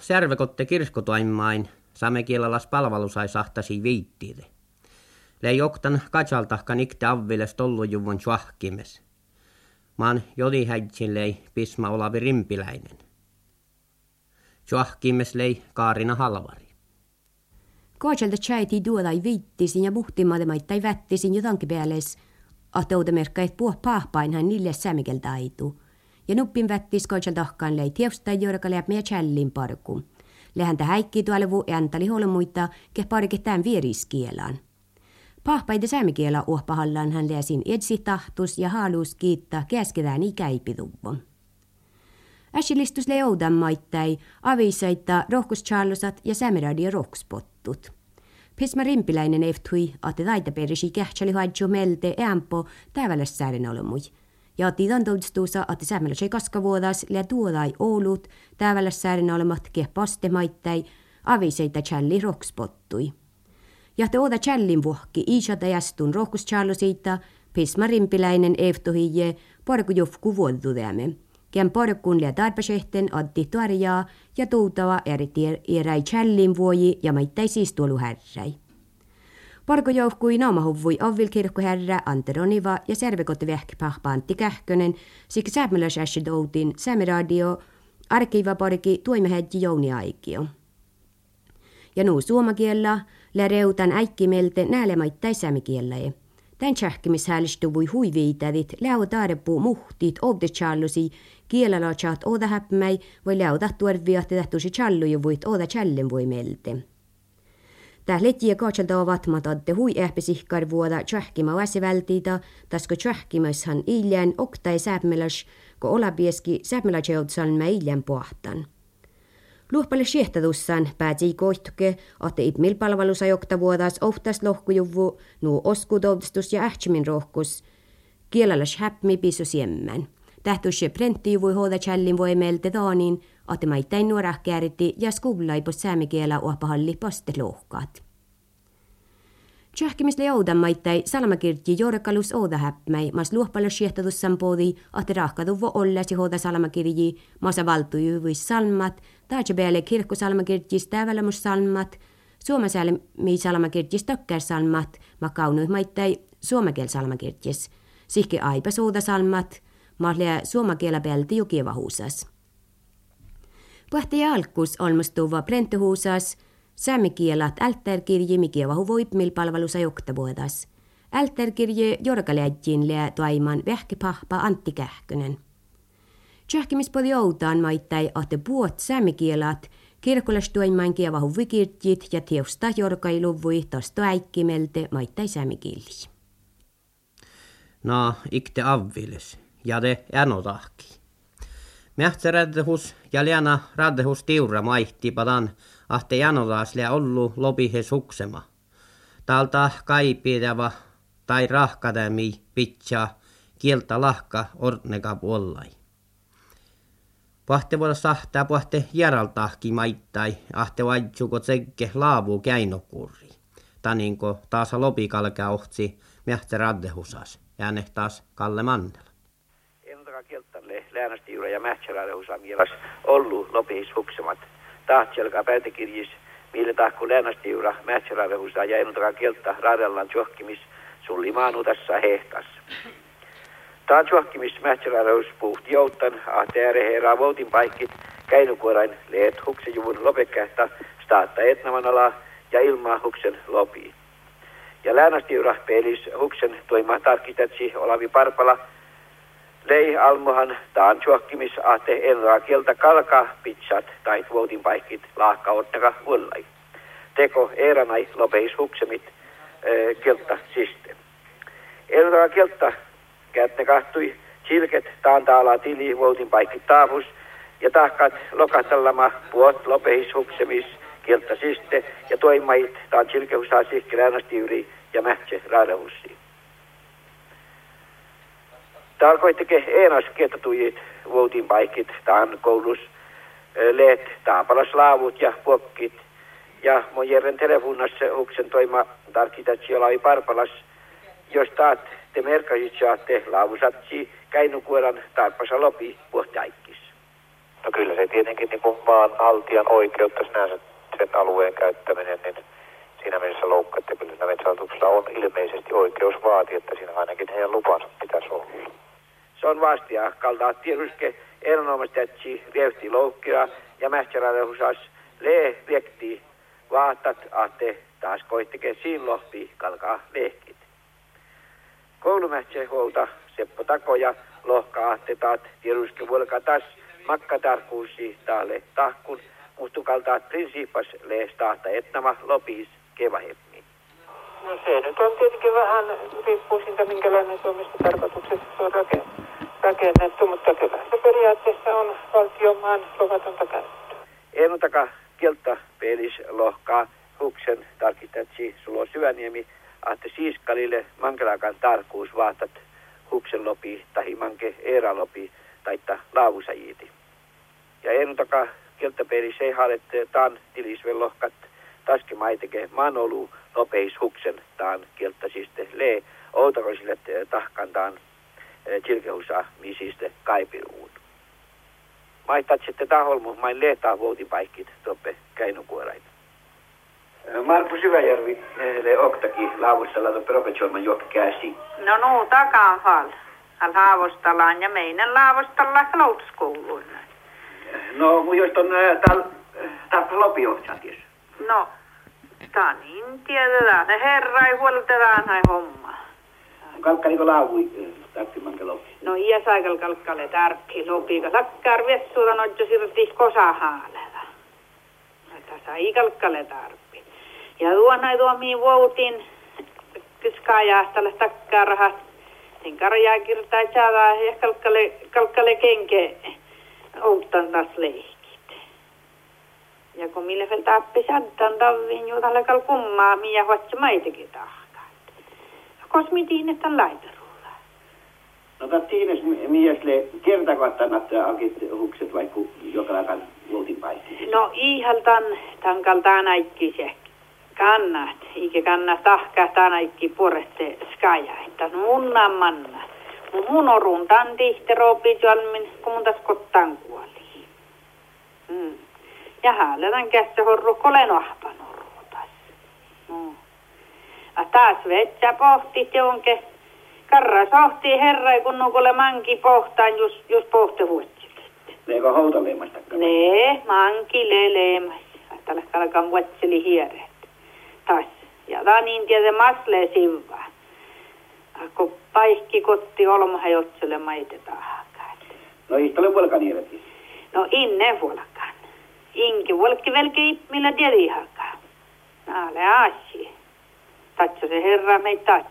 särvekotte kirskotoimmain, same kielalas palvelusai sahtasi viittiide. Lei joktan katsaltahkan ikte avviles tollujuvun suahkimes. Maan jodihäitsin lei pisma olavi rimpiläinen. Suahkimes lei Kaarina Halvari. Kootselta chaiti duolai viittisin ja muhtimademaittai vättisin jo että merkkait puh pahpain hän niille sämikeltä aitu. Ja nuppin vättis kootselta tahkaan lei tievstä jorka läp meidän challin parku. Lähäntä häikki tuolevu äntali muita, ke parike tämän vieriskielaan. Pahpaita säämikielä uhpahallaan hän läsin etsi tahtus ja haluus kiittää käsketään ikäipiduvon. Äsilistus leudan maittai, avisaita, rohkuscharlosat ja sämeradio rohkspottut. Pisma rimpiläinen eftui, että taita perisi kähtsali haidjo melte ämpo tävälässäärin olemui. Ja tidan todistuusa, että sämmeläsei kaskavuodas lä tuodai oulut tävälässäärin olemat ke paste maittai, aviseita challi rohkspottui. Ja te oda challin vuokki, iisata jästun rohkuscharlosita, pisma rimpiläinen eftohije, porku jofku vuodudeämme. Kien porkkun ja tarpasehten otti tuorjaa ja tuutava eri eräi challin vuoji ja maittai siis tuolu härräi. Porko joukkui naamahuvui herra Anteroniva ja servekotti vähkipahpa Antti Kähkönen, siksi säämälösäsi doutin säämeradio arkiva porki tuimehedji Jouni Aikio. Ja nuu suomakiellä läreutan äikkimelte näälemäittai säämikiellä. Tän tsähkimishäälistö voi huiviitadit, läo taarepuu muhtit, obdechallusi, kielellä chat oda häpmäi, voi läuta tuorviahti tähtuisi voit oda challen voi melte. Tää letjiä kaatsalta ovat matadde hui ehpisihkar vuoda tsähkimä väsivältiitä, tasko tsähkimäshän iljän oktai säpmeläs, ko olabieski säpmelätseutsan mä iljän pohtan. Luhpalle siehtatussan päätsi kohtuke, että itmil palvelusa jokta vuodas ohtas lohkujuvvu, nuu oskutoutistus ja ähtsimin rohkus, kielelläs häpmi pisu siemmän. Tähtusse prentti voi hoida challin voi meiltä taanin, että maittain nuorah kääritti ja skublai på säämikielä uopahalli poste lohkaat. Tjahkimisle joudan maittai salamakirti jorkalus ouda häpmäi, mas luoppalla siehtatussan että rahkadu vo ollasi hoida salamakirji, masa valtu juvuis salmat, taatse peale kirkkosalmakirjis tävälämus salmat, suomasälmi salamakirjis tökkär salmat, ma kaunuih maittai suomakiel salmakirjis, sihki aipa souda salmat, Mahlia suomakielä pelti jukivahuusas. Pahti alkus olmustuva prentuhuusas, säämikielat ältärkirji mikieva huvoipmil palvelusa joktavuodas. Ältärkirje jorkaläjin lää toiman vähkipahpa Antti Kähkönen. Tsähkimispodi outaan maittai, että puot säämikielat kirkkolastuimain kieva huvikirjit ja teusta jorkailuvui tosto äikkimelte maittai säämikilli. No, ikte avviles ja de änotahki. Mähtsä räddehus ja liana räddehus tiura maihti padan, ahte janotaas lä ollu lopihe suksema. Täältä kaipiedava tai rahkademi pitsa kieltä lahka orneka puollai. Pahte voida sahtaa pahte järaltahki maittai, ahte vaitsuko tsekke laavu käinokurri. Taninko taas lopikalka ohtsi mähtsä raddehusas, ja taas Kalle Mandel läänästiura ja mähtsälälle mielas ollut lopis huksemat. Tahtselkaa päätekirjis, millä tahku läänästiura mähtsälälle husaa ja ennutakaan kieltä raadallaan johkimis sullimaanu tässä hehtas. Taan johkimis mähtsälälle puhti jouttan, ahte herraa voutin paikkit, käinukuorain leet huksejuvun lopekähtä, staatta etnamanala ja ilmaa huksen lopi. Ja läänästiura pelis huksen toima tarkistatsi olavi parpala, Lei almuhan taan chuokkimis ahte enraa kieltä kalka pitsat tai tuotin paikkit laakka ottaka vuollai. Teko eeranai lopeis huksemit kieltä siste. Enraa kieltä käytte kahtui silket taan taala tili vuotin paikkit taavus ja tahkat lokatallama puot lopeis huksemis kieltä siste ja toimait taan silkehusaa sihkelänasti yri ja mähtsä raadahussi. Tarkoittakin enas kettatujit vuotin paikit, taan koulus, leet, taapalas laavut ja puokkit. Ja mun järven telefonassa uksen toima tarkitat siellä oli parpalas, jos taat te merkasit saatte laavusatsi käinukuoran tarpasa lopi puhtaikkis. No kyllä se tietenkin niin kuin maan haltijan oikeutta sinänsä sen alueen käyttäminen, niin siinä mielessä loukkaa, että kyllä metsähallituksella on ilmeisesti oikeus vaatia, että siinä ainakin heidän lupansa pitäisi olla. Se on vastia kaltaa tieduske erinomaisesti riehti loukkia ja mähtsärade husas lee viekti vaatat ahte taas koittike siin lohti kalkaa lehkit. Koulumähtsä Seppo Takoja lohka ahte taat tieduske vuolka taas makkatarkuusi taalle tahkun muhtukaltaat prinsiipas lees tahta etnama lopis kevahemmin. No se nyt on tietenkin vähän riippuu siitä, minkälainen Suomesta tarkoituksessa se on rakennettu, mutta kyllä se periaatteessa on valtiomaan luvatonta käyttöä. Ennutaka kieltä pelis lohkaa huksen tarkistatsi sulo syväniemi, että siiskalille mankelakan tarkkuus vaatat huksen lopi tai manke eera lopi taita laavusajiiti. Ja ennutaka kieltä pelis ei haalet taan tilisvellohkat taski maiteke manolu lopeis huksen taan kieltäsiste lee outakosille tahkantaan tilkehusa misiste kaipiruun. Maittat sitten taholmu, main lehtaa vuotipaikkit toppe käinukuorain. Markus Syväjärvi, le oktaki laavussalla to propetsolman juokki käsi. No nuu takaan hal. Al haavostellaan ja meidän laavostellaan loutuskouluun. No, mun jos on tal, tal lopiohtatis. No, tää niin tiedetään. Ne herra ei näin homma. Kalkkaliko laavui tarttimanke lopi? No iya saikal kalkkale tarkki lopi. Ka sakkar vessuuta noitjo sirti kosa haalella. Tässä ei kalkkale. Ja tuon näin tuomiin vuotin kyskaajaastalle takkarhat. Sen karjaa kirtaa tjäävää ja kalkkale, kalkkale kenke outtan taas leikit. Ja kun mille fel tappi saddan tavviin juutalle kal kummaa, miä huotsi maitakin tahkaa. Kos mitiin, että laiterulla. No kat tiines miesle kertako että akit hukset vaikka jokalakan luotin paikki. No ihaltan tankaltaan se kannat, eikä kannat tahkaa tanaikki puorette skaja, että munnan manna. Mun orun tan tihte roopi kun mun kottaan kuoli. Mm. Ja hääletän kässä horru kolen ahpan orruutas. No. Ja taas vetsä pohti jonke. Karra sohti herra, kun nukule manki pohtaan, just, just pohti vuotsille. Leiko houtaleemasta? Nee, manki leleemas. Tällä kalkan vuotsili hieret. Tas. Ja tää niin tiedä masle sivva. Kun paikki kotti olmaha jotselle maitetaan. No ei ole vuolkan No inne vuolkan. Inki vuolki velki millä tiedi hakaa. Naale aasi. Tatso se herra meitä